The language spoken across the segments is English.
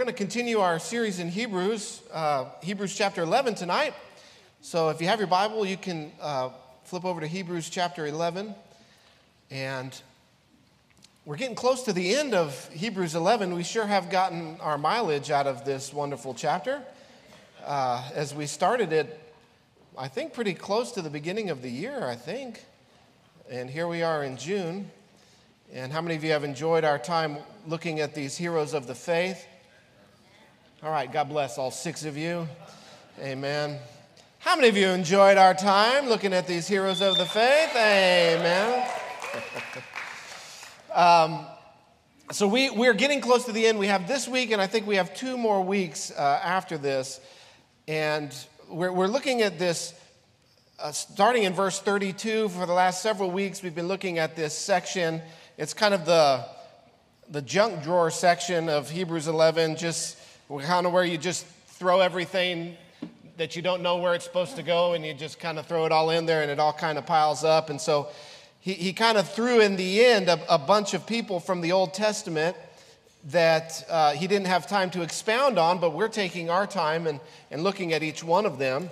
going to continue our series in Hebrews, uh, Hebrews chapter 11 tonight. So if you have your Bible, you can uh, flip over to Hebrews chapter 11. And we're getting close to the end of Hebrews 11. We sure have gotten our mileage out of this wonderful chapter. Uh, as we started it, I think pretty close to the beginning of the year, I think. And here we are in June. And how many of you have enjoyed our time looking at these heroes of the faith? All right, God bless all six of you. Amen. How many of you enjoyed our time looking at these heroes of the faith? Amen. um, so we, we're getting close to the end. We have this week, and I think we have two more weeks uh, after this. And we're, we're looking at this uh, starting in verse 32. For the last several weeks, we've been looking at this section. It's kind of the, the junk drawer section of Hebrews 11, just kind of where you just throw everything that you don't know where it's supposed to go and you just kind of throw it all in there and it all kind of piles up. And so he, he kind of threw in the end a, a bunch of people from the Old Testament that uh, he didn't have time to expound on, but we're taking our time and, and looking at each one of them.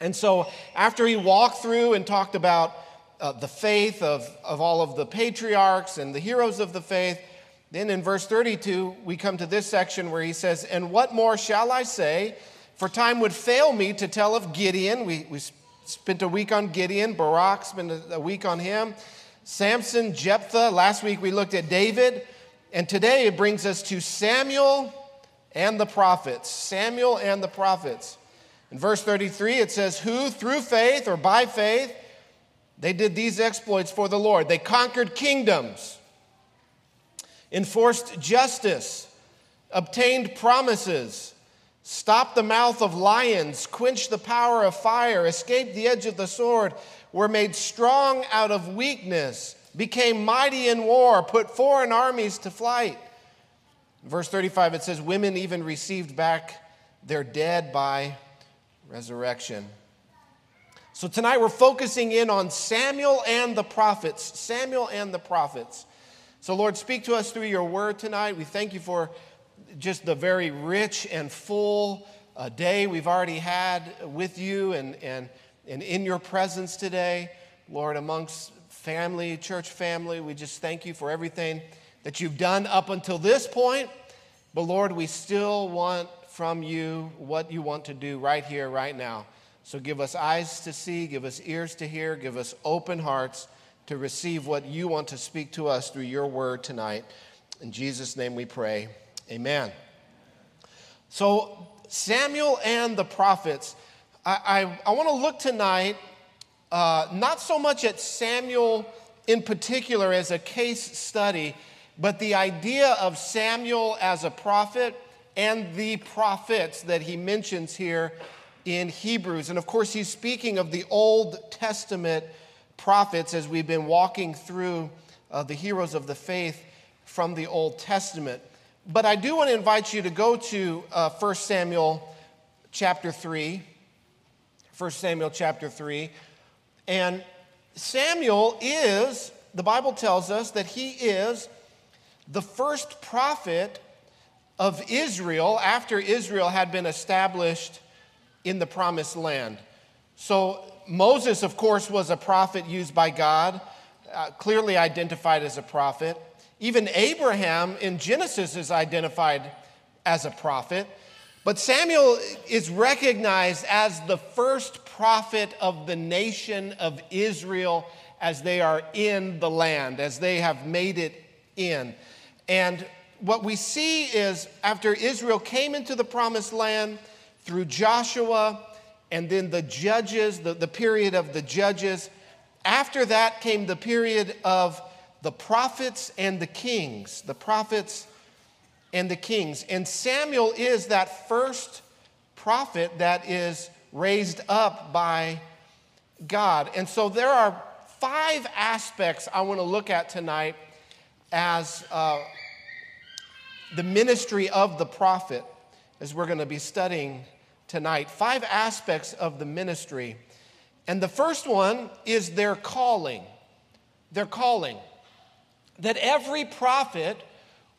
And so after he walked through and talked about uh, the faith of, of all of the patriarchs and the heroes of the faith, then in verse 32, we come to this section where he says, And what more shall I say? For time would fail me to tell of Gideon. We, we spent a week on Gideon. Barak spent a, a week on him. Samson, Jephthah. Last week we looked at David. And today it brings us to Samuel and the prophets. Samuel and the prophets. In verse 33, it says, Who through faith or by faith, they did these exploits for the Lord. They conquered kingdoms enforced justice, obtained promises, stopped the mouth of lions, quenched the power of fire, escaped the edge of the sword, were made strong out of weakness, became mighty in war, put foreign armies to flight. verse 35, it says, Women even received back their dead by resurrection. So tonight we're focusing in on Samuel and the prophets. Samuel and the prophets. So, Lord, speak to us through your word tonight. We thank you for just the very rich and full uh, day we've already had with you and, and, and in your presence today. Lord, amongst family, church family, we just thank you for everything that you've done up until this point. But Lord, we still want from you what you want to do right here, right now. So give us eyes to see, give us ears to hear, give us open hearts to receive what you want to speak to us through your word tonight. In Jesus' name we pray. Amen. So, Samuel and the prophets. I, I, I want to look tonight uh, not so much at Samuel in particular as a case study, but the idea of Samuel as a prophet and the prophets that he mentions here in Hebrews. And of course, he's speaking of the Old Testament prophets as we've been walking through uh, the heroes of the faith from the Old Testament. But I do want to invite you to go to uh, 1 Samuel chapter 3. 1 Samuel chapter 3. And Samuel is, the Bible tells us that he is the first prophet of Israel after Israel had been established in the promised land. So Moses, of course, was a prophet used by God, uh, clearly identified as a prophet. Even Abraham in Genesis is identified as a prophet. But Samuel is recognized as the first prophet of the nation of Israel as they are in the land, as they have made it in. And what we see is after Israel came into the promised land through Joshua, and then the judges, the, the period of the judges. After that came the period of the prophets and the kings, the prophets and the kings. And Samuel is that first prophet that is raised up by God. And so there are five aspects I want to look at tonight as uh, the ministry of the prophet, as we're going to be studying tonight five aspects of the ministry. And the first one is their calling. Their calling. That every prophet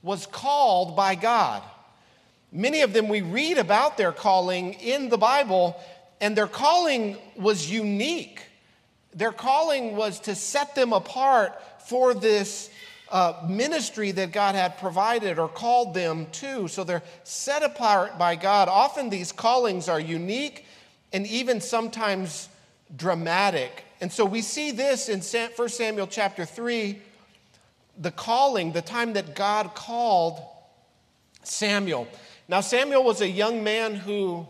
was called by God. Many of them we read about their calling in the Bible, and their calling was unique. Their calling was to set them apart for this uh, ministry that God had provided or called them to. So they're set apart by God. Often these callings are unique and even sometimes dramatic. And so we see this in 1 Samuel chapter 3 the calling, the time that God called Samuel. Now, Samuel was a young man who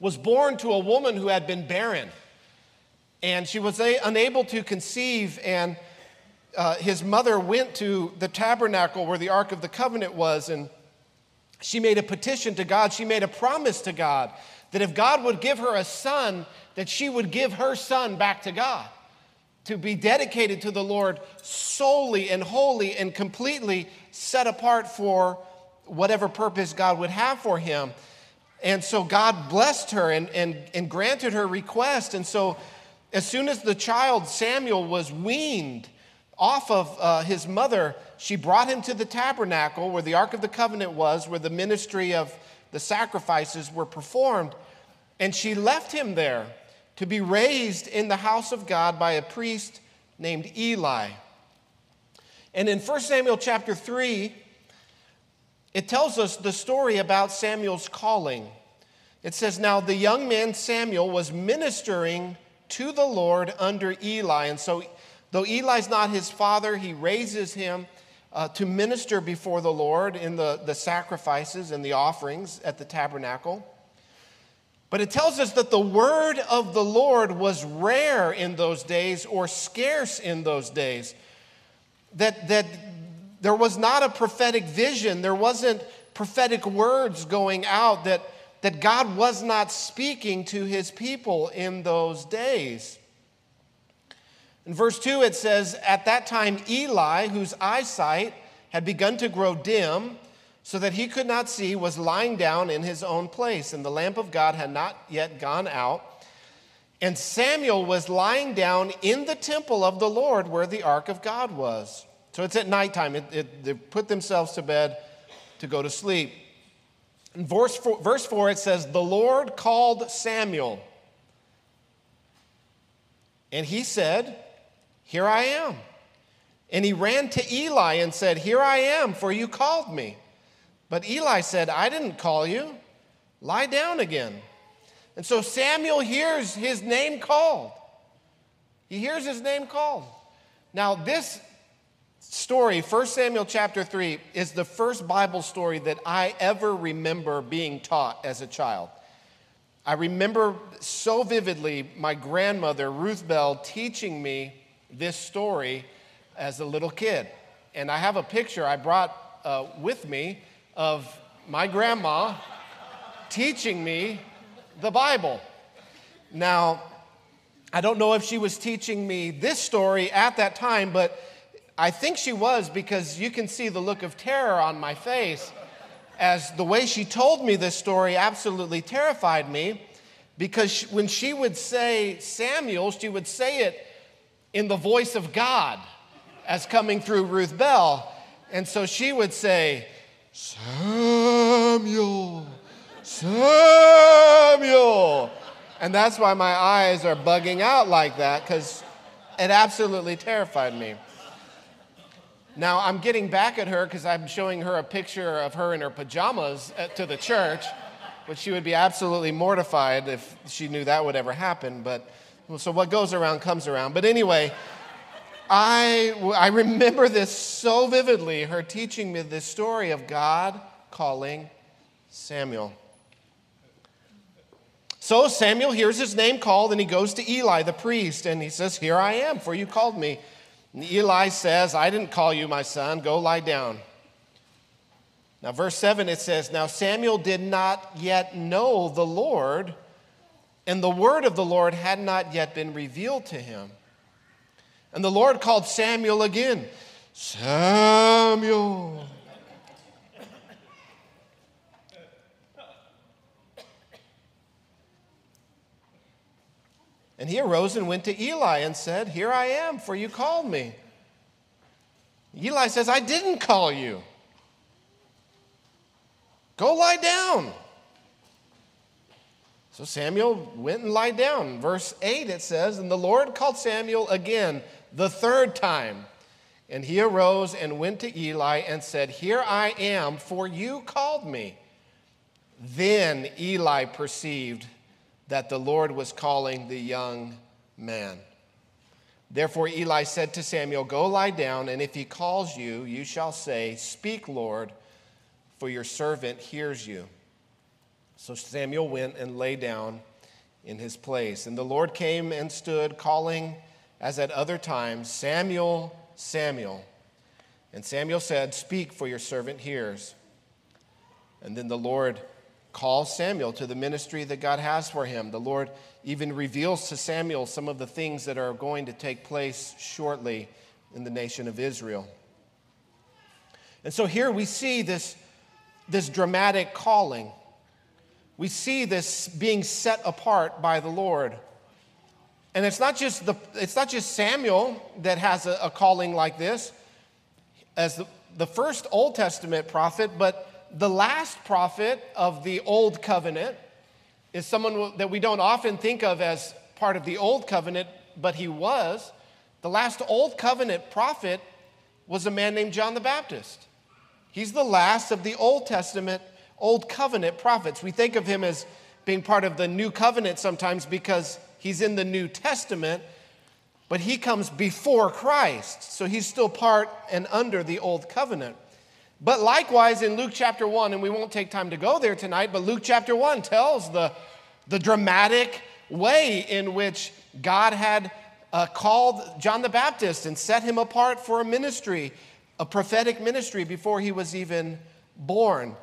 was born to a woman who had been barren, and she was unable to conceive. And uh, his mother went to the tabernacle where the Ark of the Covenant was, and she made a petition to God. She made a promise to God that if God would give her a son, that she would give her son back to God to be dedicated to the Lord solely and wholly and completely set apart for whatever purpose God would have for him. And so God blessed her and, and, and granted her request. And so, as soon as the child Samuel was weaned off of uh, his mother, she brought him to the tabernacle where the Ark of the Covenant was, where the ministry of the sacrifices were performed. And she left him there to be raised in the house of God by a priest named Eli. And in 1 Samuel chapter 3, it tells us the story about Samuel's calling. It says, Now the young man Samuel was ministering to the Lord under Eli. And so, though Eli's not his father, he raises him uh, to minister before the Lord in the, the sacrifices and the offerings at the tabernacle. But it tells us that the word of the Lord was rare in those days or scarce in those days. That, that there was not a prophetic vision, there wasn't prophetic words going out, that, that God was not speaking to his people in those days. In verse 2, it says, At that time, Eli, whose eyesight had begun to grow dim, so that he could not see, was lying down in his own place, and the lamp of God had not yet gone out. And Samuel was lying down in the temple of the Lord where the ark of God was. So it's at nighttime. It, it, they put themselves to bed to go to sleep. In verse four, verse 4, it says, The Lord called Samuel. And he said, Here I am. And he ran to Eli and said, Here I am, for you called me. But Eli said, I didn't call you. Lie down again. And so Samuel hears his name called. He hears his name called. Now, this story, 1 Samuel chapter 3, is the first Bible story that I ever remember being taught as a child. I remember so vividly my grandmother, Ruth Bell, teaching me this story as a little kid. And I have a picture I brought uh, with me of my grandma teaching me the Bible. Now, I don't know if she was teaching me this story at that time, but I think she was because you can see the look of terror on my face as the way she told me this story absolutely terrified me because when she would say Samuel, she would say it in the voice of God as coming through Ruth Bell. And so she would say, Samuel, Samuel. And that's why my eyes are bugging out like that, because it absolutely terrified me. Now, I'm getting back at her because I'm showing her a picture of her in her pajamas to the church, which she would be absolutely mortified if she knew that would ever happen. But so what goes around comes around. But anyway, I, I remember this so vividly, her teaching me this story of God calling Samuel. So Samuel hears his name called and he goes to Eli, the priest, and he says, Here I am, for you called me. And Eli says, I didn't call you, my son. Go lie down. Now, verse 7, it says, Now Samuel did not yet know the Lord, and the word of the Lord had not yet been revealed to him. And the Lord called Samuel again Samuel. And he arose and went to Eli and said, Here I am, for you called me. Eli says, I didn't call you. Go lie down. So Samuel went and lied down. Verse 8 it says, And the Lord called Samuel again the third time. And he arose and went to Eli and said, Here I am, for you called me. Then Eli perceived that the Lord was calling the young man. Therefore Eli said to Samuel, Go lie down, and if he calls you, you shall say, Speak, Lord, for your servant hears you. So Samuel went and lay down in his place. And the Lord came and stood, calling as at other times, Samuel, Samuel. And Samuel said, Speak, for your servant hears. And then the Lord calls Samuel to the ministry that God has for him. The Lord even reveals to Samuel some of the things that are going to take place shortly in the nation of Israel. And so here we see this, this dramatic calling. We see this being set apart by the Lord. And it's not just, the, it's not just Samuel that has a, a calling like this as the, the first Old Testament prophet, but the last prophet of the Old Covenant is someone that we don't often think of as part of the Old Covenant, but he was. The last Old Covenant prophet was a man named John the Baptist. He's the last of the Old Testament, Old Covenant prophets. We think of him as being part of the New Covenant sometimes because He's in the New Testament, but he comes before Christ. So he's still part and under the Old Covenant. But likewise, in Luke chapter 1, and we won't take time to go there tonight, but Luke chapter 1 tells the, the dramatic way in which God had uh, called John the Baptist and set him apart for a ministry, a prophetic ministry, before he was even born.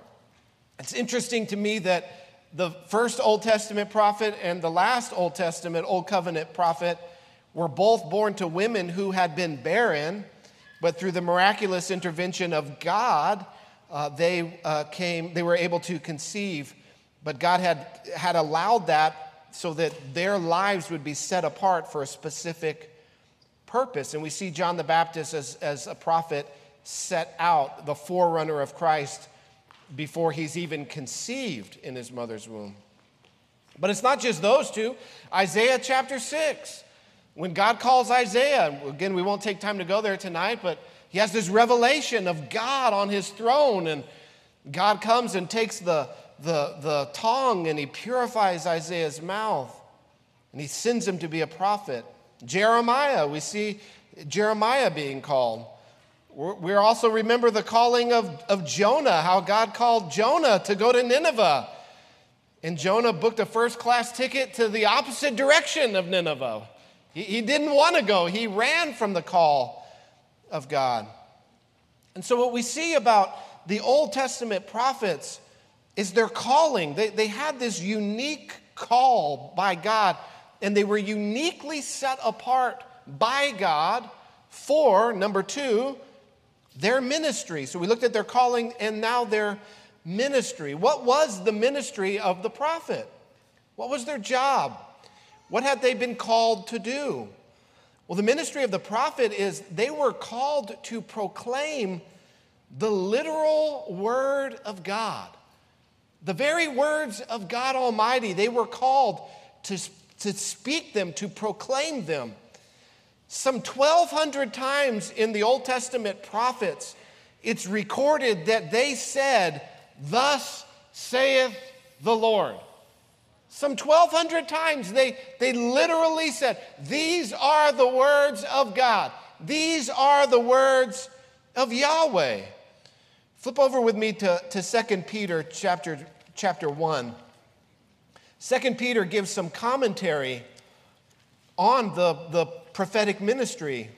It's interesting to me that the first Old Testament prophet and the last Old Testament Old Covenant prophet were both born to women who had been barren, but through the miraculous intervention of God, uh, they uh, came, they were able to conceive. But God had, had allowed that so that their lives would be set apart for a specific purpose. And we see John the Baptist as, as a prophet set out, the forerunner of Christ before he's even conceived in his mother's womb. But it's not just those two. Isaiah chapter 6, when God calls Isaiah, again, we won't take time to go there tonight, but he has this revelation of God on his throne, and God comes and takes the, the, the tongue and he purifies Isaiah's mouth, and he sends him to be a prophet. Jeremiah, we see Jeremiah being called. We also remember the calling of, of Jonah, how God called Jonah to go to Nineveh. And Jonah booked a first class ticket to the opposite direction of Nineveh. He, he didn't want to go, he ran from the call of God. And so, what we see about the Old Testament prophets is their calling. They, they had this unique call by God, and they were uniquely set apart by God for, number two, their ministry. So we looked at their calling and now their ministry. What was the ministry of the prophet? What was their job? What had they been called to do? Well, the ministry of the prophet is they were called to proclaim the literal word of God. The very words of God Almighty, they were called to, to speak them, to proclaim them. Some 1,200 times in the Old Testament prophets, it's recorded that they said, Thus saith the Lord. Some 1,200 times they, they literally said, These are the words of God. These are the words of Yahweh. Flip over with me to, to 2 Peter chapter, chapter 1. 2 Peter gives some commentary on the, the prophetic ministry.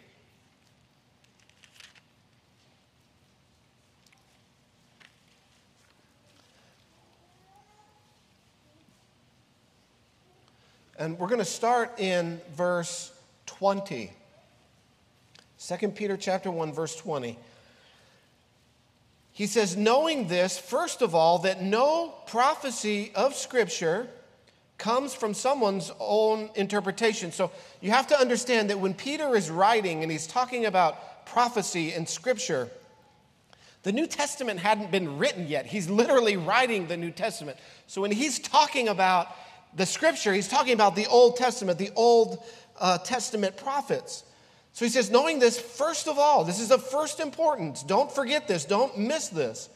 And we're going to start in verse 20. 2 Peter chapter 1 verse 20. He says, knowing this, first of all, that no prophecy of Scripture comes from someone's own interpretation. So you have to understand that when Peter is writing and he's talking about prophecy and Scripture, the New Testament hadn't been written yet. He's literally writing the New Testament. So when he's talking about the scripture, he's talking about the Old Testament, the Old uh, Testament prophets. So he says, knowing this, first of all, this is of first importance. Don't forget this, don't miss this.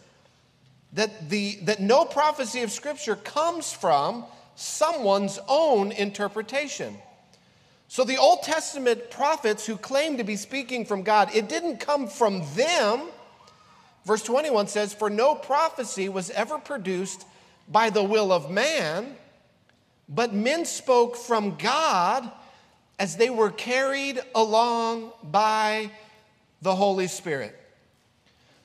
That, the, that no prophecy of scripture comes from someone's own interpretation. So the Old Testament prophets who claim to be speaking from God, it didn't come from them. Verse 21 says, For no prophecy was ever produced by the will of man, but men spoke from God as they were carried along by the Holy Spirit.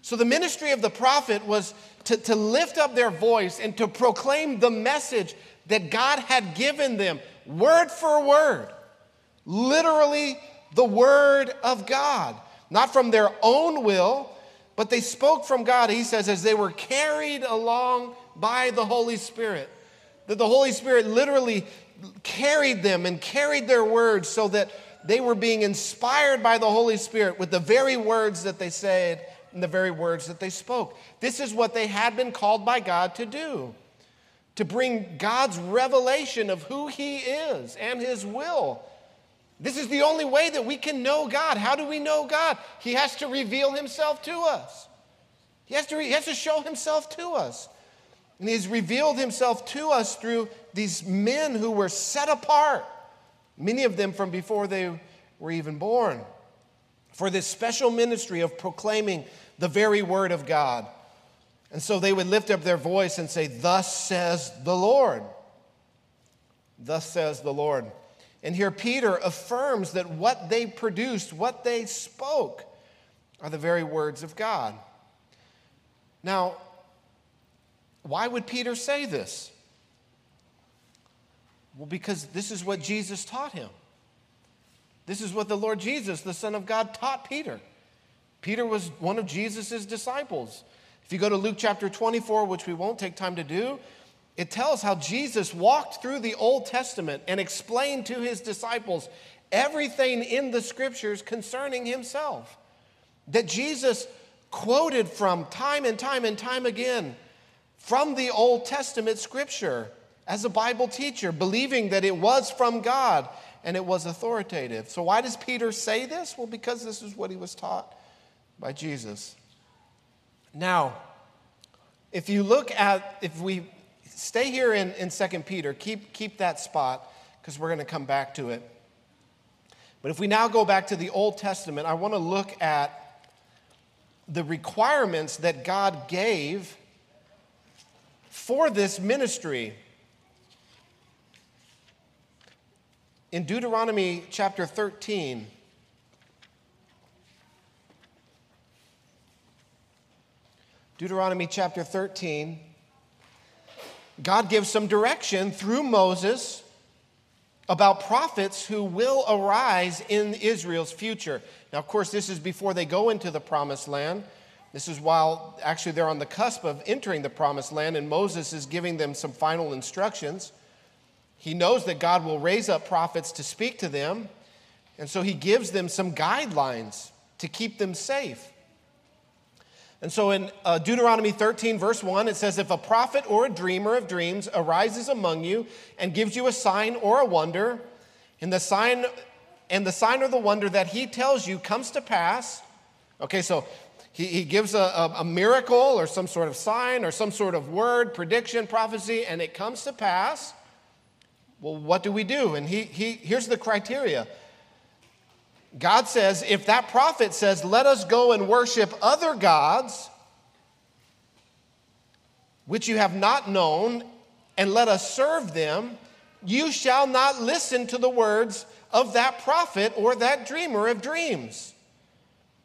So the ministry of the prophet was to, to lift up their voice and to proclaim the message that God had given them, word for word, literally the word of God, not from their own will, but they spoke from God, he says, as they were carried along by the Holy Spirit. That the Holy Spirit literally carried them and carried their words so that they were being inspired by the Holy Spirit with the very words that they said and the very words that they spoke. This is what they had been called by God to do to bring God's revelation of who He is and His will. This is the only way that we can know God. How do we know God? He has to reveal Himself to us. He has to, he has to show Himself to us. And He's revealed Himself to us through these men who were set apart, many of them from before they were even born, for this special ministry of proclaiming the very Word of God. And so they would lift up their voice and say, Thus says the Lord. Thus says the Lord. And here Peter affirms that what they produced, what they spoke, are the very words of God. Now, why would Peter say this? Well, because this is what Jesus taught him. This is what the Lord Jesus, the Son of God, taught Peter. Peter was one of Jesus' disciples. If you go to Luke chapter 24, which we won't take time to do, it tells how Jesus walked through the Old Testament and explained to his disciples everything in the scriptures concerning himself. That Jesus quoted from time and time and time again from the Old Testament scripture as a Bible teacher, believing that it was from God and it was authoritative. So, why does Peter say this? Well, because this is what he was taught by Jesus. Now, if you look at, if we stay here in, in 2 Peter, keep, keep that spot because we're going to come back to it. But if we now go back to the Old Testament, I want to look at the requirements that God gave for this ministry. In Deuteronomy chapter 13, Deuteronomy chapter 13, God gives some direction through Moses about prophets who will arise in Israel's future. Now, of course, this is before they go into the promised land. This is while actually they're on the cusp of entering the promised land, and Moses is giving them some final instructions. He knows that God will raise up prophets to speak to them, and so he gives them some guidelines to keep them safe. And so in uh, Deuteronomy 13, verse 1, it says, If a prophet or a dreamer of dreams arises among you and gives you a sign or a wonder, and the sign and the sign or the wonder that he tells you comes to pass. Okay, so he, he gives a, a, a miracle or some sort of sign or some sort of word, prediction, prophecy, and it comes to pass. Well, what do we do? And he, he, here's the criteria God says, if that prophet says, let us go and worship other gods, which you have not known, and let us serve them, you shall not listen to the words of that prophet or that dreamer of dreams.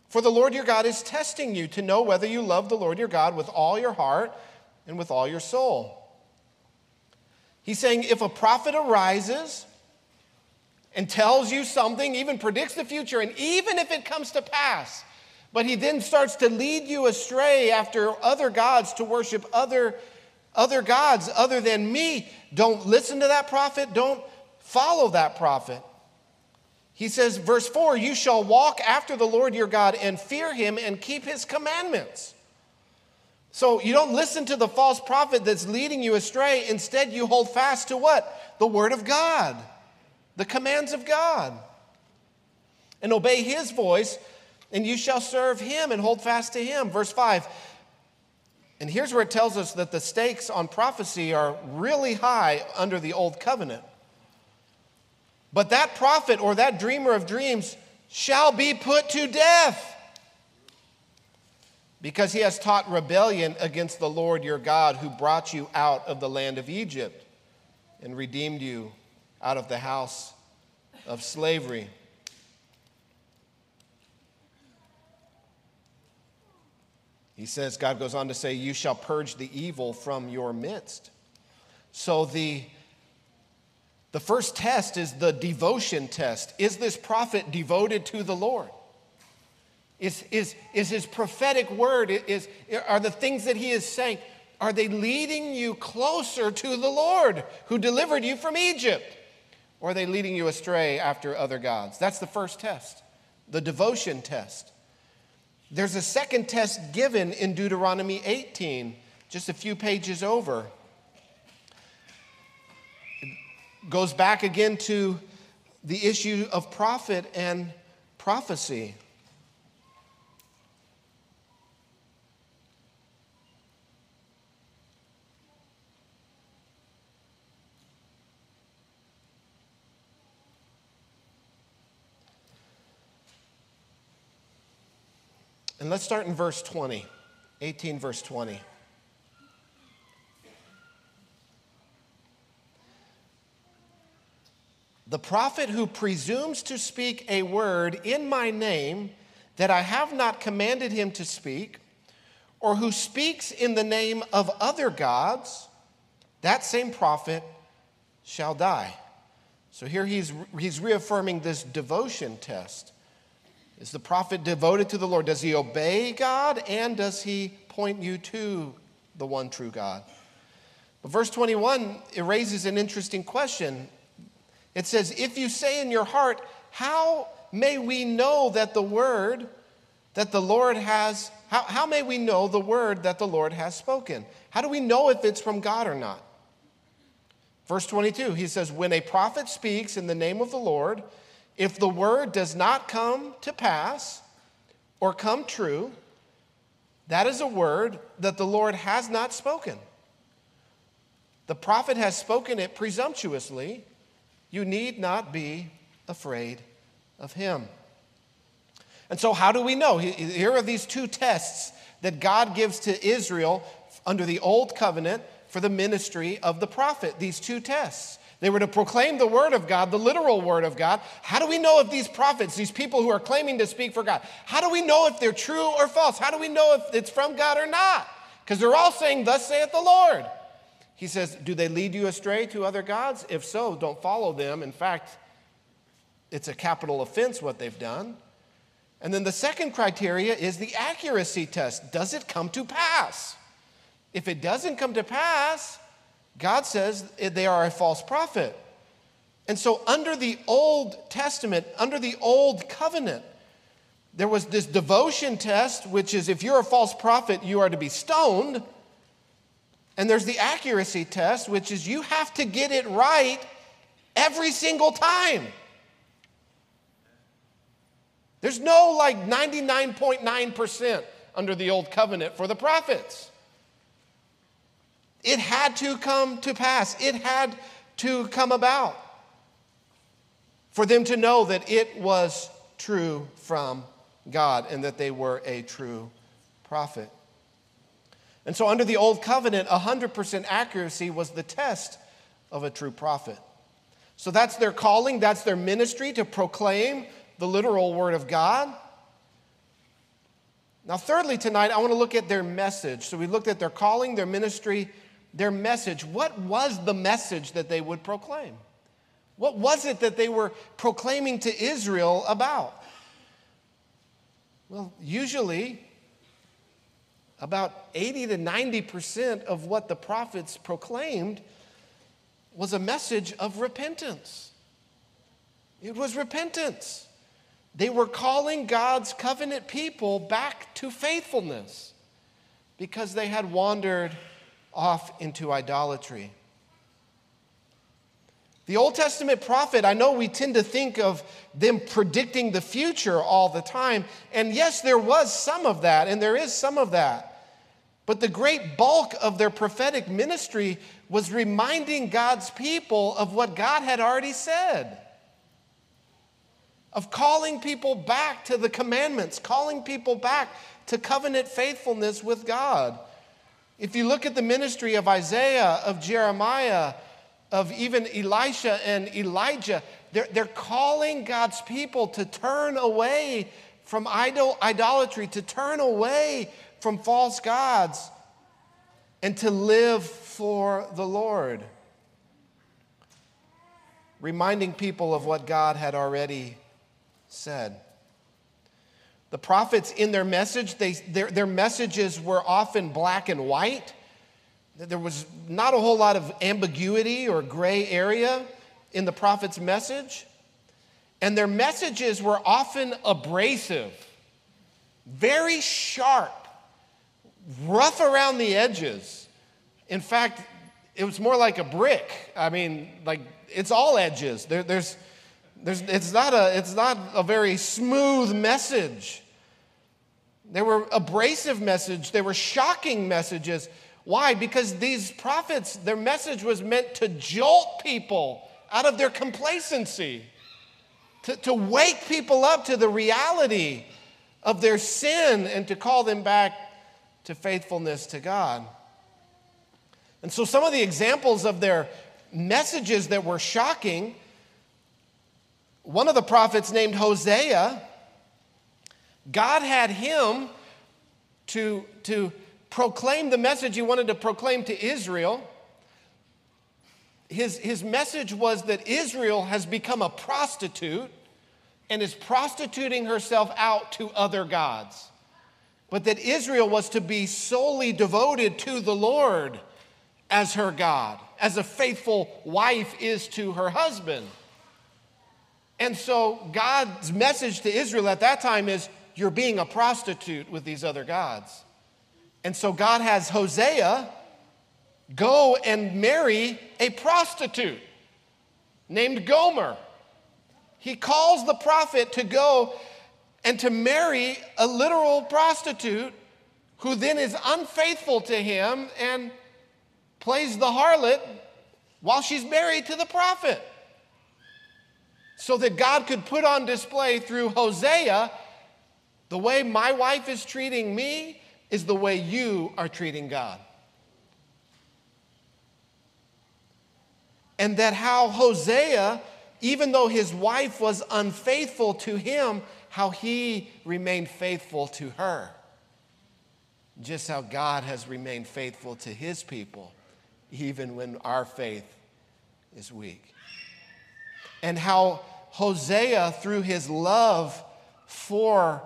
For the Lord your God is testing you to know whether you love the Lord your God with all your heart and with all your soul. He's saying if a prophet arises and tells you something, even predicts the future, and even if it comes to pass, but he then starts to lead you astray after other gods to worship other, other gods other than me, don't listen to that prophet, don't follow that prophet. He says, verse 4 You shall walk after the Lord your God and fear him and keep his commandments. So you don't listen to the false prophet that's leading you astray. Instead, you hold fast to what? The Word of God, the commands of God. And obey His voice, and you shall serve Him and hold fast to Him. Verse 5. And here's where it tells us that the stakes on prophecy are really high under the Old Covenant. But that prophet or that dreamer of dreams shall be put to death because he has taught rebellion against the Lord your God who brought you out of the land of Egypt and redeemed you out of the house of slavery. He says, God goes on to say, You shall purge the evil from your midst. So the, the first test is the devotion test. Is this prophet devoted to the Lord? Is, is, is his prophetic word, is, are the things that he is saying, are they leading you closer to the Lord who delivered you from Egypt? Or are they leading you astray after other gods? That's the first test, the devotion test. There's a second test given in Deuteronomy 18, just a few pages over. It goes back again to the issue of prophet and prophecy. And let's start in verse 20, 18, verse 20. The prophet who presumes to speak a word in my name that I have not commanded him to speak, or who speaks in the name of other gods, that same prophet shall die. So here he's, he's reaffirming this devotion test. Is the prophet devoted to the Lord? Does he obey God and does he point you to the one true God? But verse 21, it raises an interesting question. It says, If you say in your heart, How may we know that the word that the Lord has, how, how may we know the word that the Lord has spoken? How do we know if it's from God or not? Verse 22, he says, When a prophet speaks in the name of the Lord, if the word does not come to pass or come true, that is a word that the Lord has not spoken. The prophet has spoken it presumptuously. You need not be afraid of him. And so, how do we know? Here are these two tests that God gives to Israel under the old covenant for the ministry of the prophet. These two tests. They were to proclaim the word of God, the literal word of God. How do we know if these prophets, these people who are claiming to speak for God, how do we know if they're true or false? How do we know if it's from God or not? Because they're all saying, Thus saith the Lord. He says, Do they lead you astray to other gods? If so, don't follow them. In fact, it's a capital offense what they've done. And then the second criteria is the accuracy test. Does it come to pass? If it doesn't come to pass, God says they are a false prophet. And so, under the Old Testament, under the Old Covenant, there was this devotion test, which is if you're a false prophet, you are to be stoned. And there's the accuracy test, which is you have to get it right every single time. There's no like 99.9% under the old covenant for the prophets. It had to come to pass, it had to come about for them to know that it was true from God and that they were a true prophet. And so, under the Old Covenant, 100% accuracy was the test of a true prophet. So, that's their calling, that's their ministry to proclaim the literal word of God. Now, thirdly, tonight, I want to look at their message. So, we looked at their calling, their ministry, their message. What was the message that they would proclaim? What was it that they were proclaiming to Israel about? Well, usually, about 80 to 90% of what the prophets proclaimed was a message of repentance. It was repentance. They were calling God's covenant people back to faithfulness. because they had wandered off into idolatry. The Old Testament prophet, I know we tend to think of them predicting the future all the time. And yes, there was some of that, and there is some of that. But the great bulk of their prophetic ministry was reminding God's people of what God had already said, of calling people back to the commandments, calling people back to covenant faithfulness with God. If you look at the ministry of Isaiah, of Jeremiah, of even Elisha and Elijah, they're, they're calling God's people to turn away from idol, idolatry, to turn away from false gods, and to live for the Lord. Reminding people of what God had already said. The prophets, in their message, they, their, their messages were often black and white. There was not a whole lot of ambiguity or gray area in the prophet's message. And their messages were often abrasive, very sharp, rough around the edges. In fact, it was more like a brick. I mean, like it's all edges. There, there's, there's, it's, not a, it's not a very smooth message. They were abrasive message. They were shocking messages. Why? Because these prophets, their message was meant to jolt people out of their complacency, to, to wake people up to the reality of their sin and to call them back to faithfulness to God. And so, some of the examples of their messages that were shocking one of the prophets named Hosea, God had him to, to proclaim the message he wanted to proclaim to Israel. His, his message was that Israel has become a prostitute and is prostituting herself out to other gods. But that Israel was to be solely devoted to the Lord as her God, as a faithful wife is to her husband. And so God's message to Israel at that time is you're being a prostitute with these other gods. And so God has Hosea go and marry a prostitute named Gomer. He calls the prophet to go and to marry a literal prostitute who then is unfaithful to him and plays the harlot while she's married to the prophet. So that God could put on display through Hosea the way my wife is treating me is the way you are treating God. And that how Hosea, even though his wife was unfaithful to him, how he remained faithful to her. Just how God has remained faithful to his people, even when our faith is weak. And how Hosea, through his love for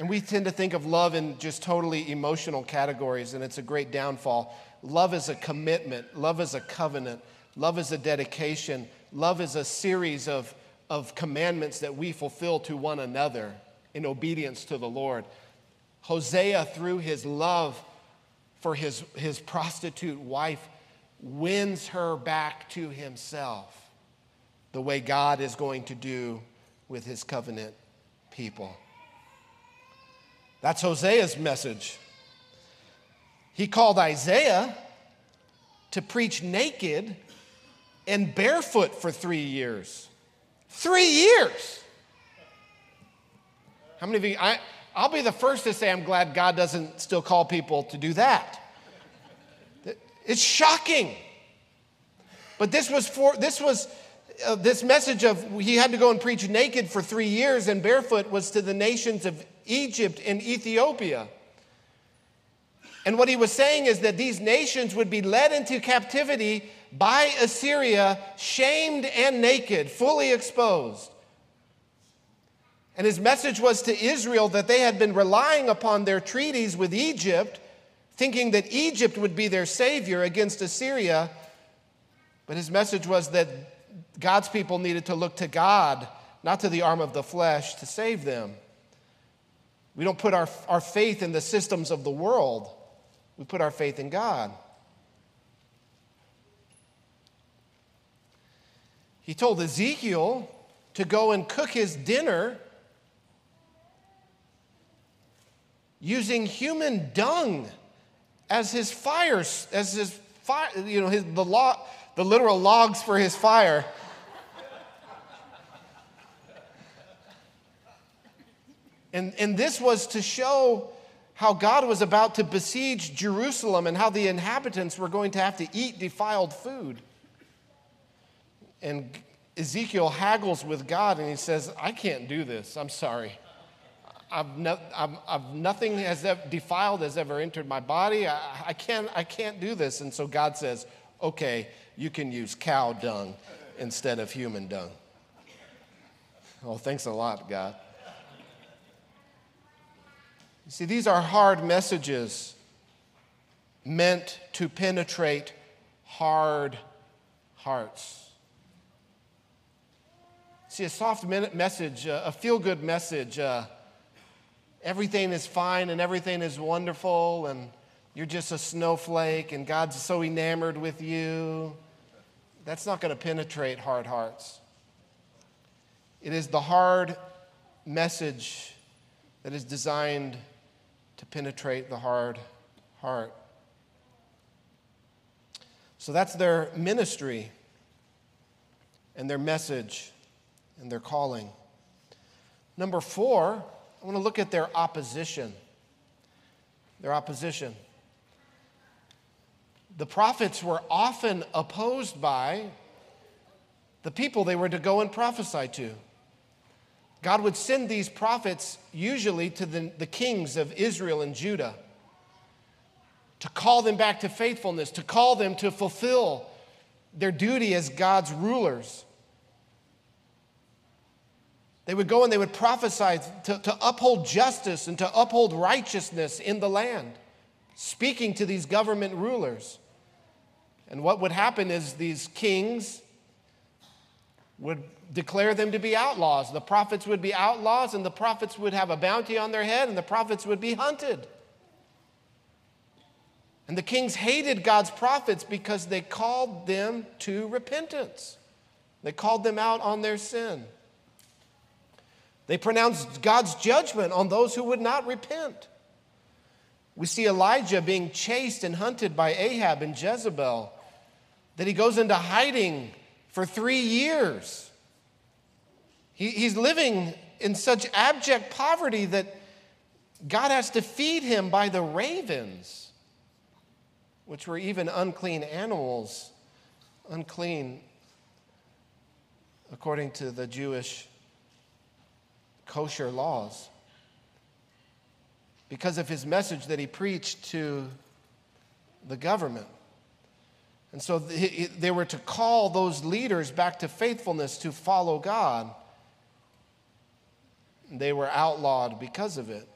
and we tend to think of love in just totally emotional categories, and it's a great downfall. Love is a commitment, love is a covenant, love is a dedication, love is a series of, of commandments that we fulfill to one another in obedience to the Lord. Hosea, through his love for his, his prostitute wife, wins her back to himself the way God is going to do with his covenant people. That's Hosea's message. He called Isaiah to preach naked and barefoot for three years. Three years. How many of you? I, I'll be the first to say I'm glad God doesn't still call people to do that. It's shocking. But this was for this was uh, this message of he had to go and preach naked for three years and barefoot was to the nations of Egypt and Ethiopia. And what he was saying is that these nations would be led into captivity by Assyria, shamed and naked, fully exposed. And his message was to Israel that they had been relying upon their treaties with Egypt, thinking that Egypt would be their savior against Assyria. But his message was that God's people needed to look to God, not to the arm of the flesh, to save them. We don't put our, our faith in the systems of the world. We put our faith in God. He told Ezekiel to go and cook his dinner using human dung as his fire, as his fire, you know, his, the, log, the literal logs for his fire. and, and this was to show how God was about to besiege Jerusalem and how the inhabitants were going to have to eat defiled food. And Ezekiel haggles with God and he says, I can't do this. I'm sorry. I've, no, I've, I've nothing has defiled has ever entered my body. I, I, can't, I can't do this. And so God says, okay, you can use cow dung instead of human dung. Oh, thanks a lot, God. You see, these are hard messages meant to penetrate hard hearts. See, a soft message, a feel good message, uh, everything is fine and everything is wonderful, and you're just a snowflake, and God's so enamored with you. That's not going to penetrate hard hearts. It is the hard message that is designed to penetrate the hard heart. So that's their ministry and their message and their calling. Number four, I want to look at their opposition. Their opposition. The prophets were often opposed by the people they were to go and prophesy to. God would send these prophets usually to the, the kings of Israel and Judah to call them back to faithfulness, to call them to fulfill their duty as God's rulers. They would go and they would prophesy to, to uphold justice and to uphold righteousness in the land, speaking to these government rulers. And what would happen is these kings would declare them to be outlaws. The prophets would be outlaws, and the prophets would have a bounty on their head, and the prophets would be hunted. And the kings hated God's prophets because they called them to repentance. They called them out on their sin. They pronounced God's judgment on those who would not repent. We see Elijah being chased and hunted by Ahab and Jezebel, that he goes into hiding for three years. He, he's living in such abject poverty that God has to feed him by the ravens, which were even unclean animals, unclean according to the Jewish kosher laws because of his message that he preached to the government. And so they were to call those leaders back to faithfulness to follow God. They were outlawed because of it.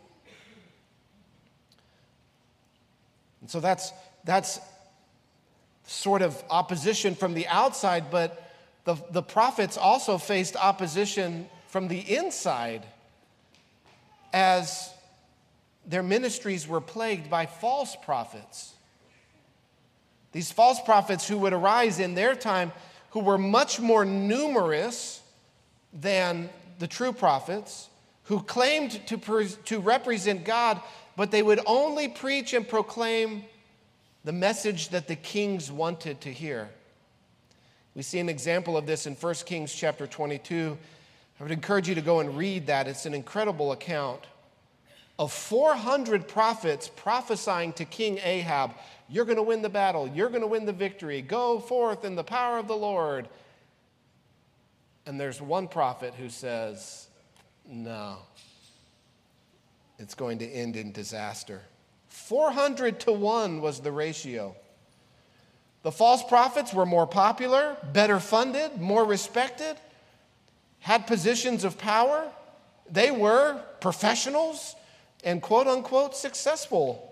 And so that's, that's sort of opposition from the outside, but the, the prophets also faced opposition from the inside as their ministries were plagued by false prophets. These false prophets who would arise in their time, who were much more numerous than the true prophets, who claimed to, to represent God, but they would only preach and proclaim the message that the kings wanted to hear. We see an example of this in 1 Kings chapter 22, I would encourage you to go and read that. It's an incredible account of 400 prophets prophesying to King Ahab You're going to win the battle, you're going to win the victory, go forth in the power of the Lord. And there's one prophet who says, No, it's going to end in disaster. 400 to 1 was the ratio. The false prophets were more popular, better funded, more respected had positions of power. They were professionals and quote unquote successful.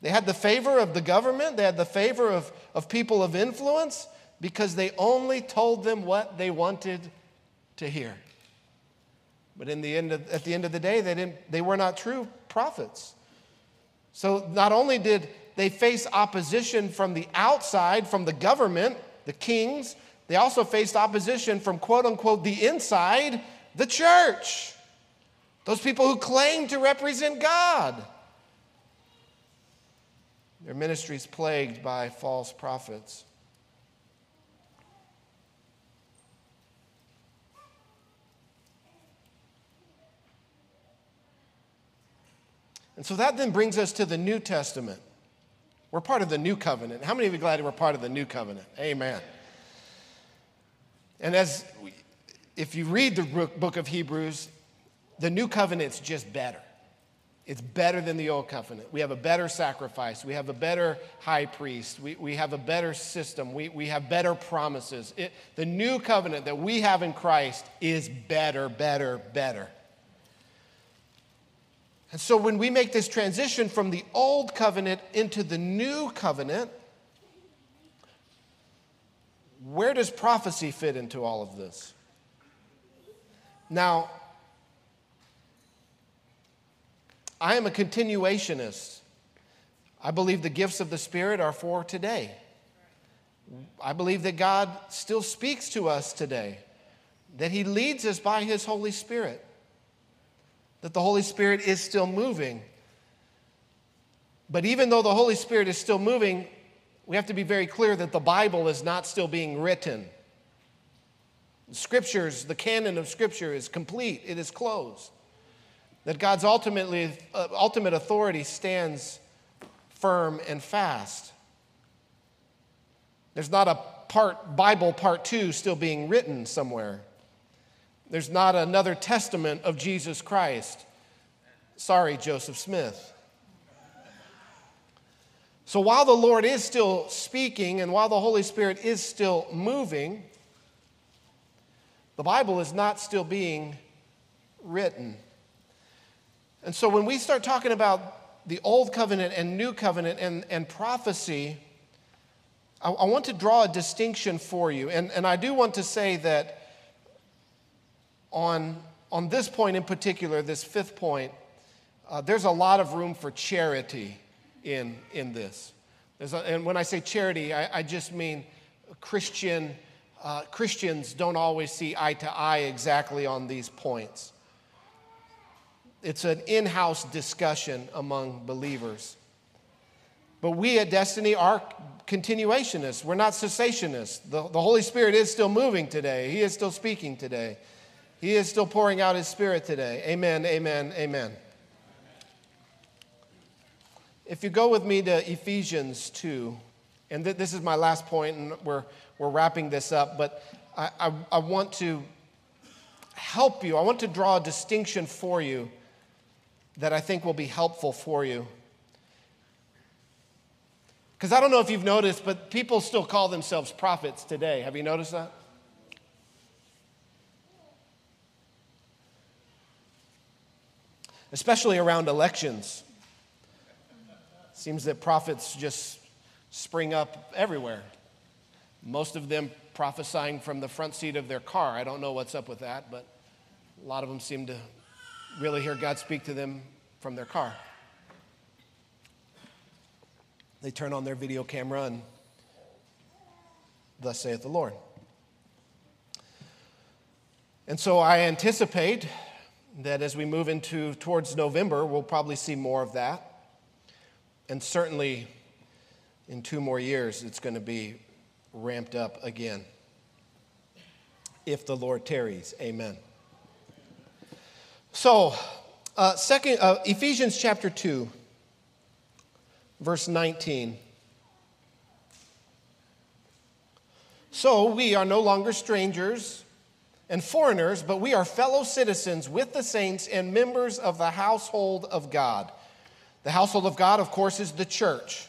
They had the favor of the government, they had the favor of, of people of influence because they only told them what they wanted to hear. But in the end of, at the end of the day, they, didn't, they were not true prophets. So not only did they face opposition from the outside, from the government, the kings. They also faced opposition from quote unquote the inside, the church. Those people who claim to represent God. Their ministries plagued by false prophets. And so that then brings us to the New Testament. We're part of the new covenant. How many of you glad we're part of the new covenant? Amen. And as if you read the book of Hebrews, the new covenant's just better. It's better than the old covenant. We have a better sacrifice. We have a better high priest. We, we have a better system. We, we have better promises. It, the new covenant that we have in Christ is better, better, better. And so when we make this transition from the old covenant into the new covenant, where does prophecy fit into all of this? Now, I am a continuationist. I believe the gifts of the Spirit are for today. I believe that God still speaks to us today, that He leads us by His Holy Spirit that the Holy Spirit is still moving. But even though the Holy Spirit is still moving, we have to be very clear that the Bible is not still being written. The Scriptures, the canon of Scripture is complete, it is closed. That God's ultimately, uh, ultimate authority stands firm and fast. There's not a part Bible part 2 still being written somewhere. There's not another testament of Jesus Christ. Sorry, Joseph Smith. So while the Lord is still speaking and while the Holy Spirit is still moving, the Bible is not still being written. And so when we start talking about the Old Covenant and New Covenant and, and prophecy, I, I want to draw a distinction for you. And, and I do want to say that on, on this point in particular, this fifth point, uh, there's a lot of room for charity in, in this. A, and when I say charity, I, I just mean Christian, uh, Christians don't always see eye to eye exactly on these points. It's an in house discussion among believers. But we at Destiny are continuationists. We're not cessationists. The, the Holy Spirit is still moving today, He is still speaking today. He is still pouring out His Spirit today. Amen, amen, amen. If you go with me to Ephesians 2, and th- this is my last point, and we're, we're wrapping this up, but I, I, I want to help you. I want to draw a distinction for you that I think will be helpful for you. Because I don't know if you've noticed, but people still call themselves prophets today. Have you noticed that? especially around elections. Seems that prophets just spring up everywhere. Most of them prophesying from the front seat of their car. I don't know what's up with that, but a lot of them seem to really hear God speak to them from their car. They turn on their video camera and thus saith the Lord. And so I anticipate that as we move into towards November, we'll probably see more of that. And certainly in two more years, it's going to be ramped up again. If the Lord tarries, amen. So, uh, second, uh, Ephesians chapter 2, verse 19. So we are no longer strangers and foreigners, but we are fellow citizens with the saints and members of the household of God. The household of God, of course, is the church.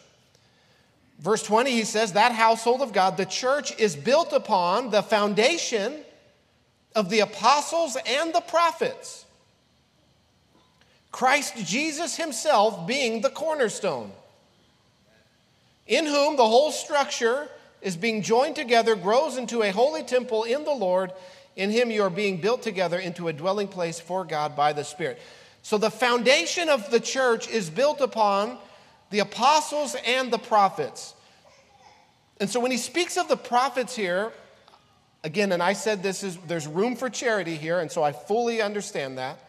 Verse 20, he says, That household of God, the church, is built upon the foundation of the apostles and the prophets. Christ Jesus himself being the cornerstone, in whom the whole structure is being joined together, grows into a holy temple in the Lord in him you are being built together into a dwelling place for God by the Spirit. So the foundation of the church is built upon the apostles and the prophets. And so when he speaks of the prophets here, again, and I said this is there's room for charity here, and so I fully understand that.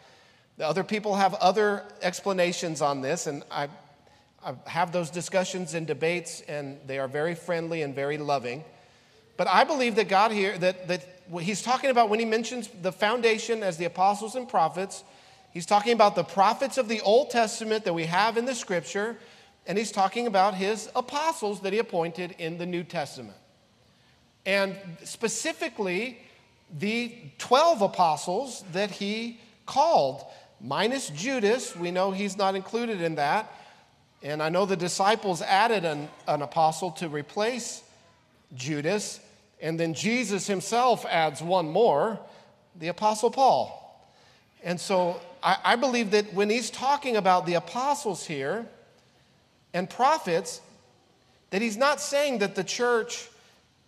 The other people have other explanations on this, and I, I have those discussions and debates, and they are very friendly and very loving. But I believe that God here, that, that he's talking about when he mentions the foundation as the apostles and prophets, he's talking about the prophets of the Old Testament that we have in the scripture, and he's talking about his apostles that he appointed in the New Testament. And specifically, the 12 apostles that he called, minus Judas. We know he's not included in that. And I know the disciples added an, an apostle to replace Judas. And then Jesus himself adds one more, the apostle Paul. And so I, I believe that when he's talking about the apostles here, and prophets that he's not saying that the church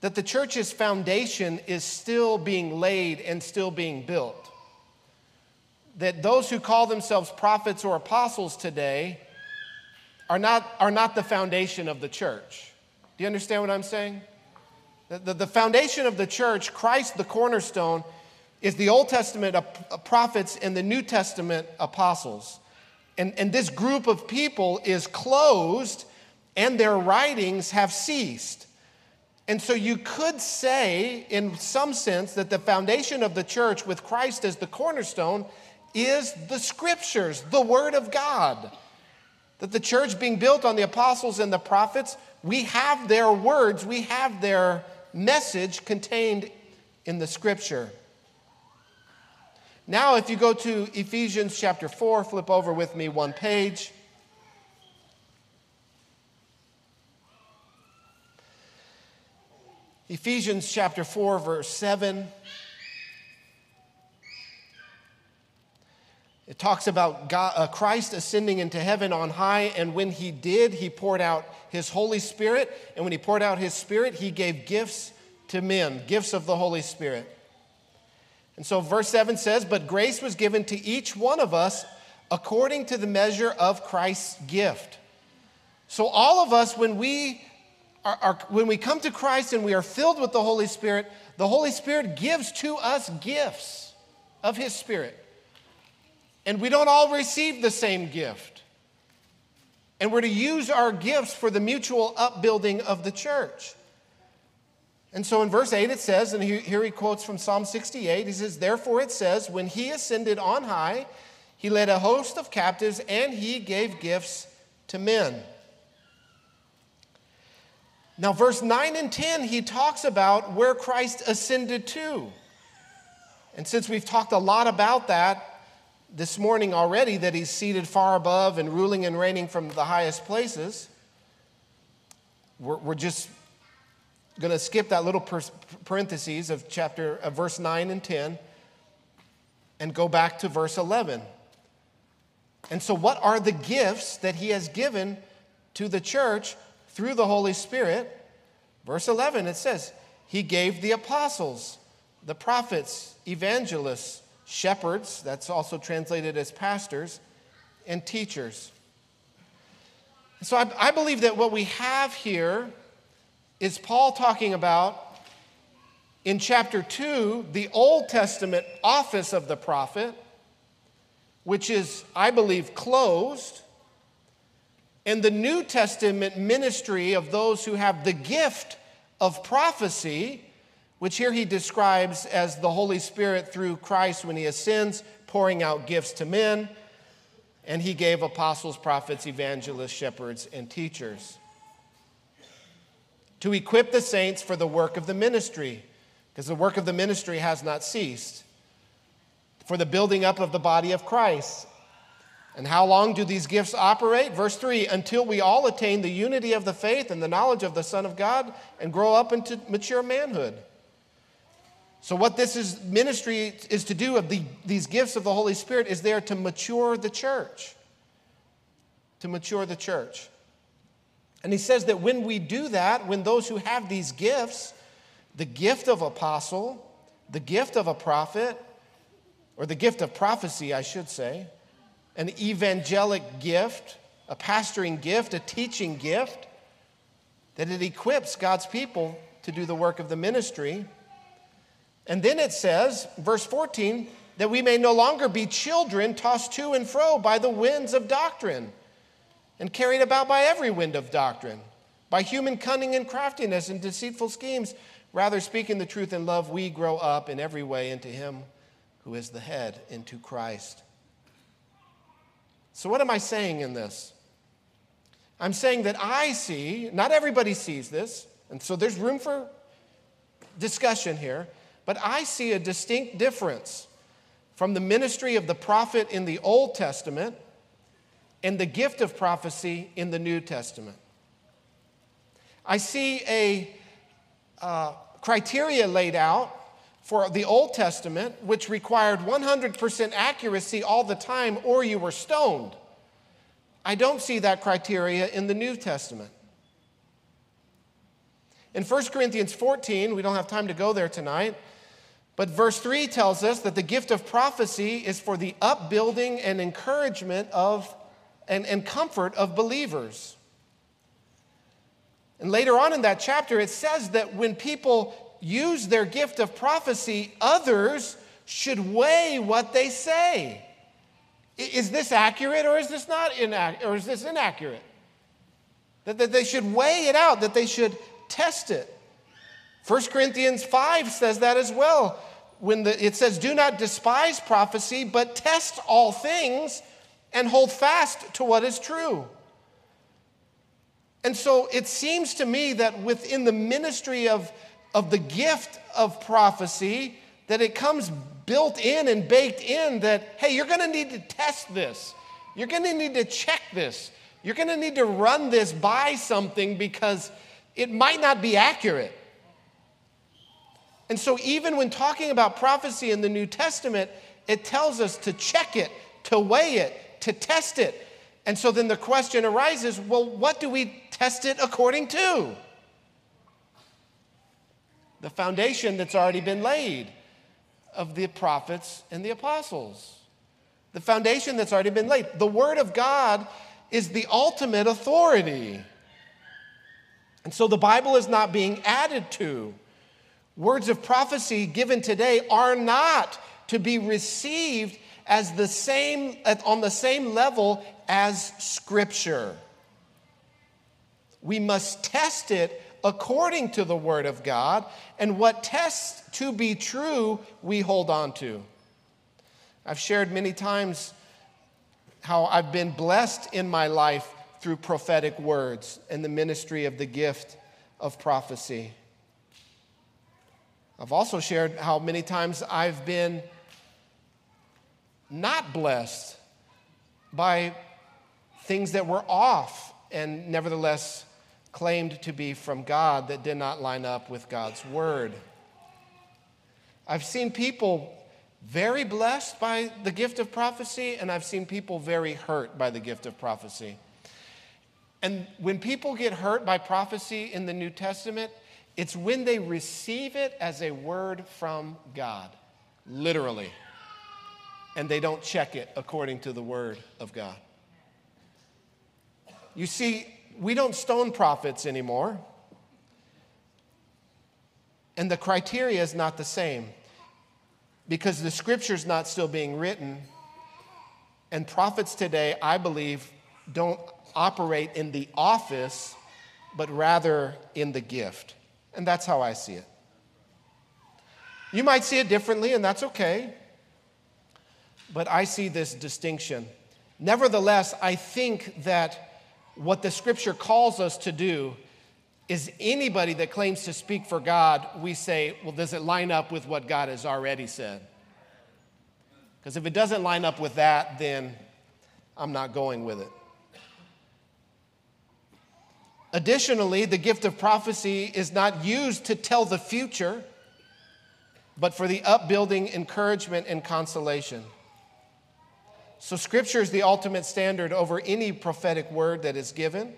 that the church's foundation is still being laid and still being built that those who call themselves prophets or apostles today are not, are not the foundation of the church. Do you understand what i'm saying? The, the, the foundation of the church christ the cornerstone is the old testament uh, prophets and the new testament apostles. And, and this group of people is closed and their writings have ceased. And so you could say, in some sense, that the foundation of the church with Christ as the cornerstone is the scriptures, the Word of God. That the church being built on the apostles and the prophets, we have their words, we have their message contained in the scripture. Now, if you go to Ephesians chapter 4, flip over with me one page. Ephesians chapter 4, verse 7. It talks about God, uh, Christ ascending into heaven on high, and when he did, he poured out his Holy Spirit. And when he poured out his Spirit, he gave gifts to men, gifts of the Holy Spirit. And so verse 7 says, But grace was given to each one of us according to the measure of Christ's gift. So all of us, when we are, are, when we come to Christ and we are filled with the Holy Spirit, the Holy Spirit gives to us gifts of His Spirit. And we don't all receive the same gift. And we're to use our gifts for the mutual upbuilding of the church. And so in verse 8 it says, and here he quotes from Psalm 68, he says, Therefore it says, When he ascended on high, he led a host of captives and he gave gifts to men. Now, verse 9 and 10, he talks about where Christ ascended to. And since we've talked a lot about that this morning already, that he's seated far above and ruling and reigning from the highest places, we're, we're just going to skip that little parentheses of chapter of verse 9 and 10 and go back to verse 11. And so what are the gifts that he has given to the church through the Holy Spirit? Verse 11 it says, he gave the apostles, the prophets, evangelists, shepherds, that's also translated as pastors, and teachers. So I, I believe that what we have here is Paul talking about in chapter 2 the Old Testament office of the prophet, which is, I believe, closed, and the New Testament ministry of those who have the gift of prophecy, which here he describes as the Holy Spirit through Christ when he ascends, pouring out gifts to men. And he gave apostles, prophets, evangelists, shepherds, and teachers to equip the saints for the work of the ministry, because the work of the ministry has not ceased, for the building up of the body of Christ. And how long do these gifts operate? Verse 3 until we all attain the unity of the faith and the knowledge of the Son of God and grow up into mature manhood. So, what this is ministry is to do of the, these gifts of the Holy Spirit is there to mature the church. To mature the church. And he says that when we do that, when those who have these gifts, the gift of apostle, the gift of a prophet, or the gift of prophecy, I should say, an evangelic gift, a pastoring gift, a teaching gift, that it equips God's people to do the work of the ministry. And then it says, verse 14, that we may no longer be children tossed to and fro by the winds of doctrine and carried about by every wind of doctrine, by human cunning and craftiness and deceitful schemes. Rather, speaking the truth in love, we grow up in every way into Him who is the head, into Christ. So, what am I saying in this? I'm saying that I see, not everybody sees this, and so there's room for discussion here, but I see a distinct difference from the ministry of the prophet in the Old Testament and the gift of prophecy in the New Testament. I see a uh, criteria laid out for the Old Testament, which required 100% accuracy all the time, or you were stoned. I don't see that criteria in the New Testament. In 1 Corinthians 14, we don't have time to go there tonight, but verse 3 tells us that the gift of prophecy is for the upbuilding and encouragement of and, and comfort of believers. And later on in that chapter, it says that when people use their gift of prophecy, others should weigh what they say. Is this accurate or is this not inaccurate or is this inaccurate? That, that they should weigh it out, that they should test it. 1 Corinthians 5 says that as well. When the, it says, Do not despise prophecy, but test all things and hold fast to what is true. And so it seems to me that within the ministry of, of the gift of prophecy, that it comes built in and baked in that, hey, you're gonna need to test this. You're gonna need to check this. You're gonna need to run this by something because it might not be accurate. And so, even when talking about prophecy in the New Testament, it tells us to check it, to weigh it, to test it. And so then the question arises well, what do we test it according to? The foundation that's already been laid of the prophets and the apostles. The foundation that's already been laid. The Word of God is the ultimate authority. And so the Bible is not being added to. Words of prophecy given today are not to be received as the same on the same level as scripture. We must test it according to the word of God, and what tests to be true, we hold on to. I've shared many times how I've been blessed in my life through prophetic words and the ministry of the gift of prophecy. I've also shared how many times I've been not blessed by things that were off and nevertheless claimed to be from God that did not line up with God's word. I've seen people very blessed by the gift of prophecy, and I've seen people very hurt by the gift of prophecy. And when people get hurt by prophecy in the New Testament, it's when they receive it as a word from God, literally, and they don't check it according to the word of God. You see, we don't stone prophets anymore. And the criteria is not the same because the scripture's not still being written. And prophets today, I believe, don't operate in the office, but rather in the gift. And that's how I see it. You might see it differently, and that's okay. But I see this distinction. Nevertheless, I think that what the scripture calls us to do is anybody that claims to speak for God, we say, well, does it line up with what God has already said? Because if it doesn't line up with that, then I'm not going with it. Additionally, the gift of prophecy is not used to tell the future, but for the upbuilding, encouragement, and consolation. So, Scripture is the ultimate standard over any prophetic word that is given.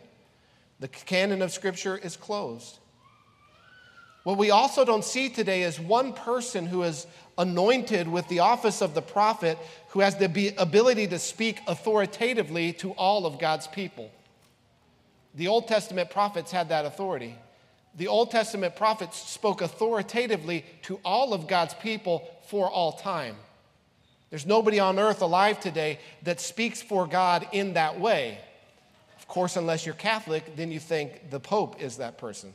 The canon of Scripture is closed. What we also don't see today is one person who is anointed with the office of the prophet who has the ability to speak authoritatively to all of God's people. The Old Testament prophets had that authority. The Old Testament prophets spoke authoritatively to all of God's people for all time. There's nobody on earth alive today that speaks for God in that way. Of course, unless you're Catholic, then you think the Pope is that person.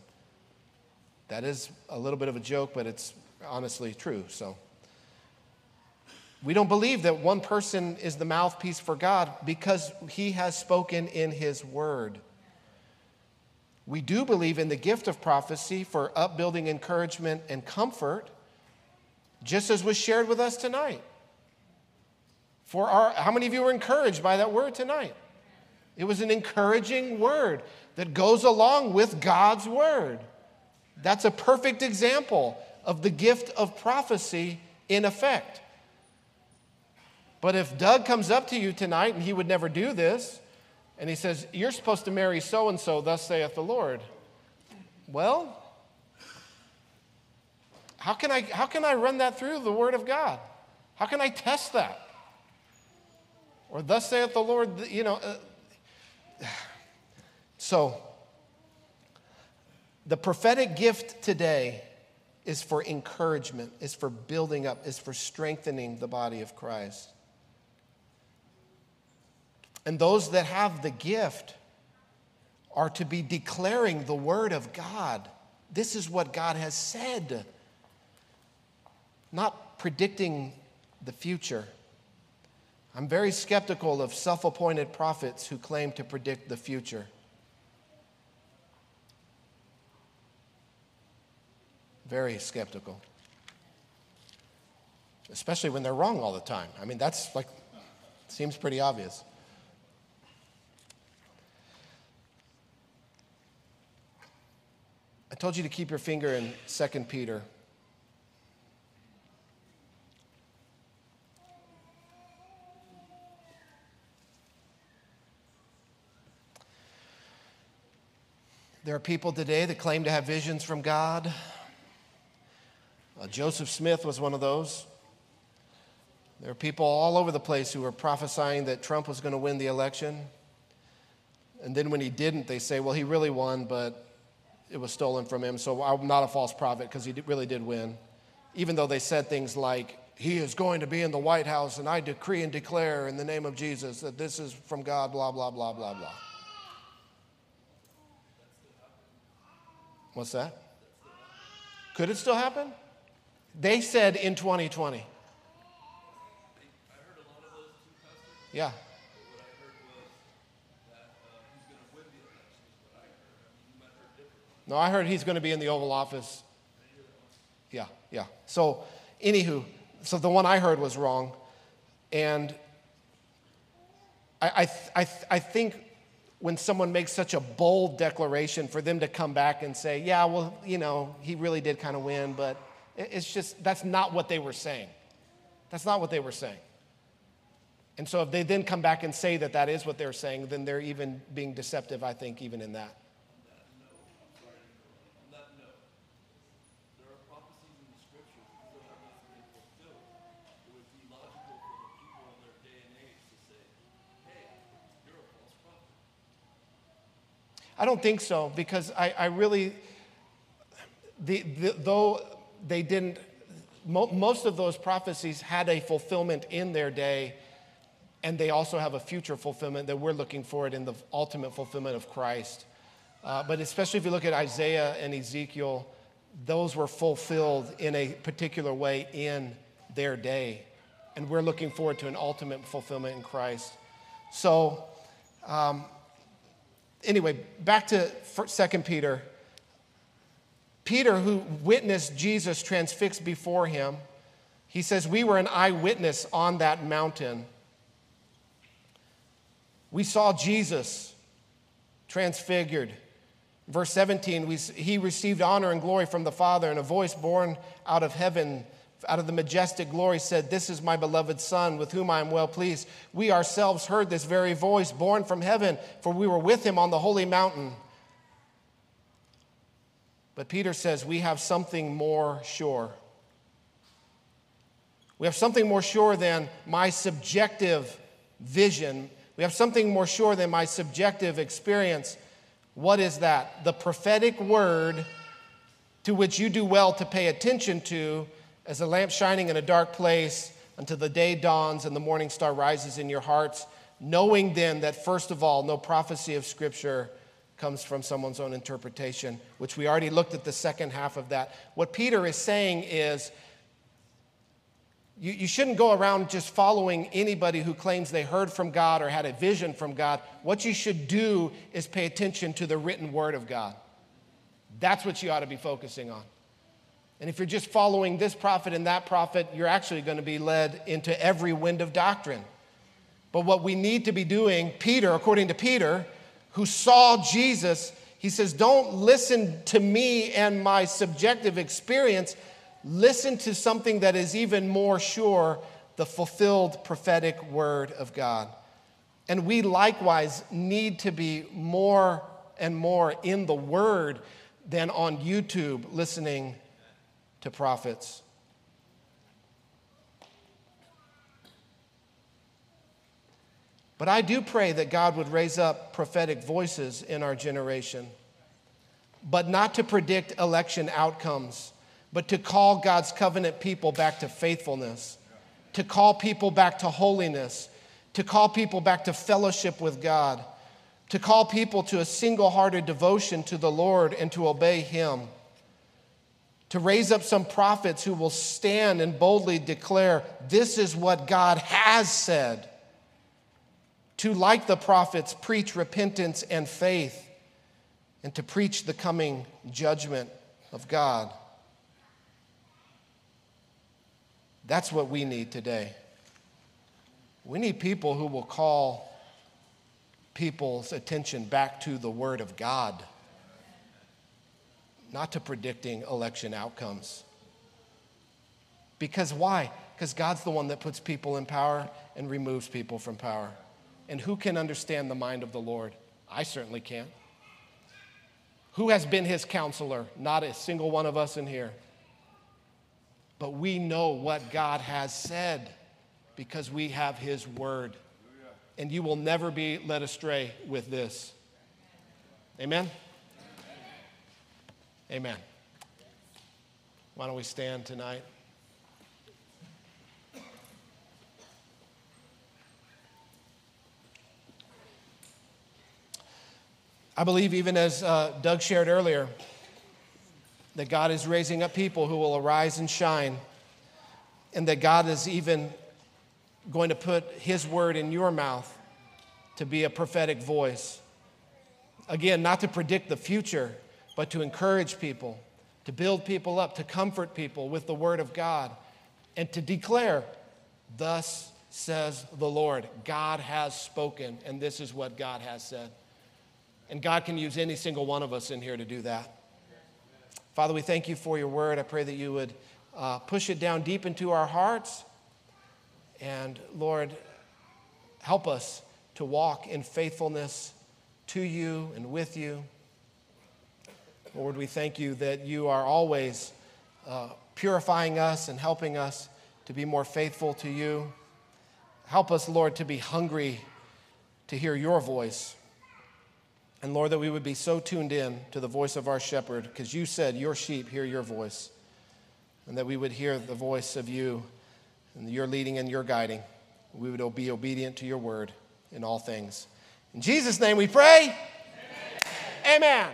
That is a little bit of a joke, but it's honestly true. So, we don't believe that one person is the mouthpiece for God because he has spoken in his word. We do believe in the gift of prophecy for upbuilding, encouragement, and comfort, just as was shared with us tonight. For our, how many of you were encouraged by that word tonight? It was an encouraging word that goes along with God's word. That's a perfect example of the gift of prophecy in effect. But if Doug comes up to you tonight, and he would never do this, and he says, You're supposed to marry so and so, thus saith the Lord. Well, how can, I, how can I run that through the Word of God? How can I test that? Or, thus saith the Lord, you know. Uh, so, the prophetic gift today is for encouragement, is for building up, is for strengthening the body of Christ. And those that have the gift are to be declaring the word of God. This is what God has said, not predicting the future. I'm very skeptical of self appointed prophets who claim to predict the future. Very skeptical. Especially when they're wrong all the time. I mean, that's like, seems pretty obvious. I told you to keep your finger in 2 Peter. There are people today that claim to have visions from God. Uh, Joseph Smith was one of those. There are people all over the place who are prophesying that Trump was going to win the election. And then when he didn't, they say, well, he really won, but it was stolen from him. So I'm not a false prophet because he really did win. Even though they said things like, he is going to be in the White House, and I decree and declare in the name of Jesus that this is from God, blah, blah, blah, blah, blah. What's that? Could it still happen? They said in 2020. Yeah. No, I heard he's going to be in the Oval Office. Yeah, yeah. So, anywho, so the one I heard was wrong. And I, I, I, I think when someone makes such a bold declaration, for them to come back and say, yeah, well, you know, he really did kind of win, but it's just, that's not what they were saying. That's not what they were saying. And so if they then come back and say that that is what they're saying, then they're even being deceptive, I think, even in that. I don't think so because I, I really, the, the, though they didn't, mo- most of those prophecies had a fulfillment in their day, and they also have a future fulfillment that we're looking for it in the ultimate fulfillment of Christ. Uh, but especially if you look at Isaiah and Ezekiel, those were fulfilled in a particular way in their day. And we're looking forward to an ultimate fulfillment in Christ. So, um, anyway, back to 2 Peter. Peter, who witnessed Jesus transfixed before him, he says, We were an eyewitness on that mountain. We saw Jesus transfigured. Verse 17, we, he received honor and glory from the Father, and a voice borne out of heaven out of the majestic glory said, This is my beloved Son, with whom I am well pleased. We ourselves heard this very voice borne from heaven, for we were with him on the holy mountain. But Peter says we have something more sure. We have something more sure than my subjective vision. We have something more sure than my subjective experience. What is that? The prophetic word to which you do well to pay attention to as a lamp shining in a dark place until the day dawns and the morning star rises in your hearts, knowing then that, first of all, no prophecy of Scripture comes from someone's own interpretation, which we already looked at the second half of that. What Peter is saying is, you, you shouldn't go around just following anybody who claims they heard from God or had a vision from God. What you should do is pay attention to the written word of God. That's what you ought to be focusing on. And if you're just following this prophet and that prophet, you're actually going to be led into every wind of doctrine. But what we need to be doing, Peter, according to Peter, who saw Jesus, he says, Don't listen to me and my subjective experience. Listen to something that is even more sure the fulfilled prophetic word of God. And we likewise need to be more and more in the word than on YouTube listening to prophets. But I do pray that God would raise up prophetic voices in our generation, but not to predict election outcomes, but to call God's covenant people back to faithfulness, to call people back to holiness, to call people back to fellowship with God, to call people to a single hearted devotion to the Lord and to obey Him to raise up some prophets who will stand and boldly declare, This is what God has said. To, like the prophets, preach repentance and faith, and to preach the coming judgment of God. That's what we need today. We need people who will call people's attention back to the Word of God not to predicting election outcomes. Because why? Because God's the one that puts people in power and removes people from power. And who can understand the mind of the Lord? I certainly can't. Who has been his counselor? Not a single one of us in here. But we know what God has said because we have his word. And you will never be led astray with this. Amen? Amen. Why don't we stand tonight? I believe, even as uh, Doug shared earlier, that God is raising up people who will arise and shine, and that God is even going to put His word in your mouth to be a prophetic voice. Again, not to predict the future but to encourage people, to build people up, to comfort people with the word of God, and to declare, Thus says the Lord. God has spoken, and this is what God has said. And God can use any single one of us in here to do that. Father, we thank you for your word. I pray that you would uh, push it down deep into our hearts. And Lord, help us to walk in faithfulness to you and with you. Lord, we thank you that you are always uh, purifying us and helping us to be more faithful to you. Help us, Lord, to be hungry to hear your voice. And Lord, that we would be so tuned in to the voice of our shepherd, because you said, Your sheep hear your voice. And that we would hear the voice of you and your leading and your guiding. We would be obedient to your word in all things. In Jesus' name we pray. Amen. Amen.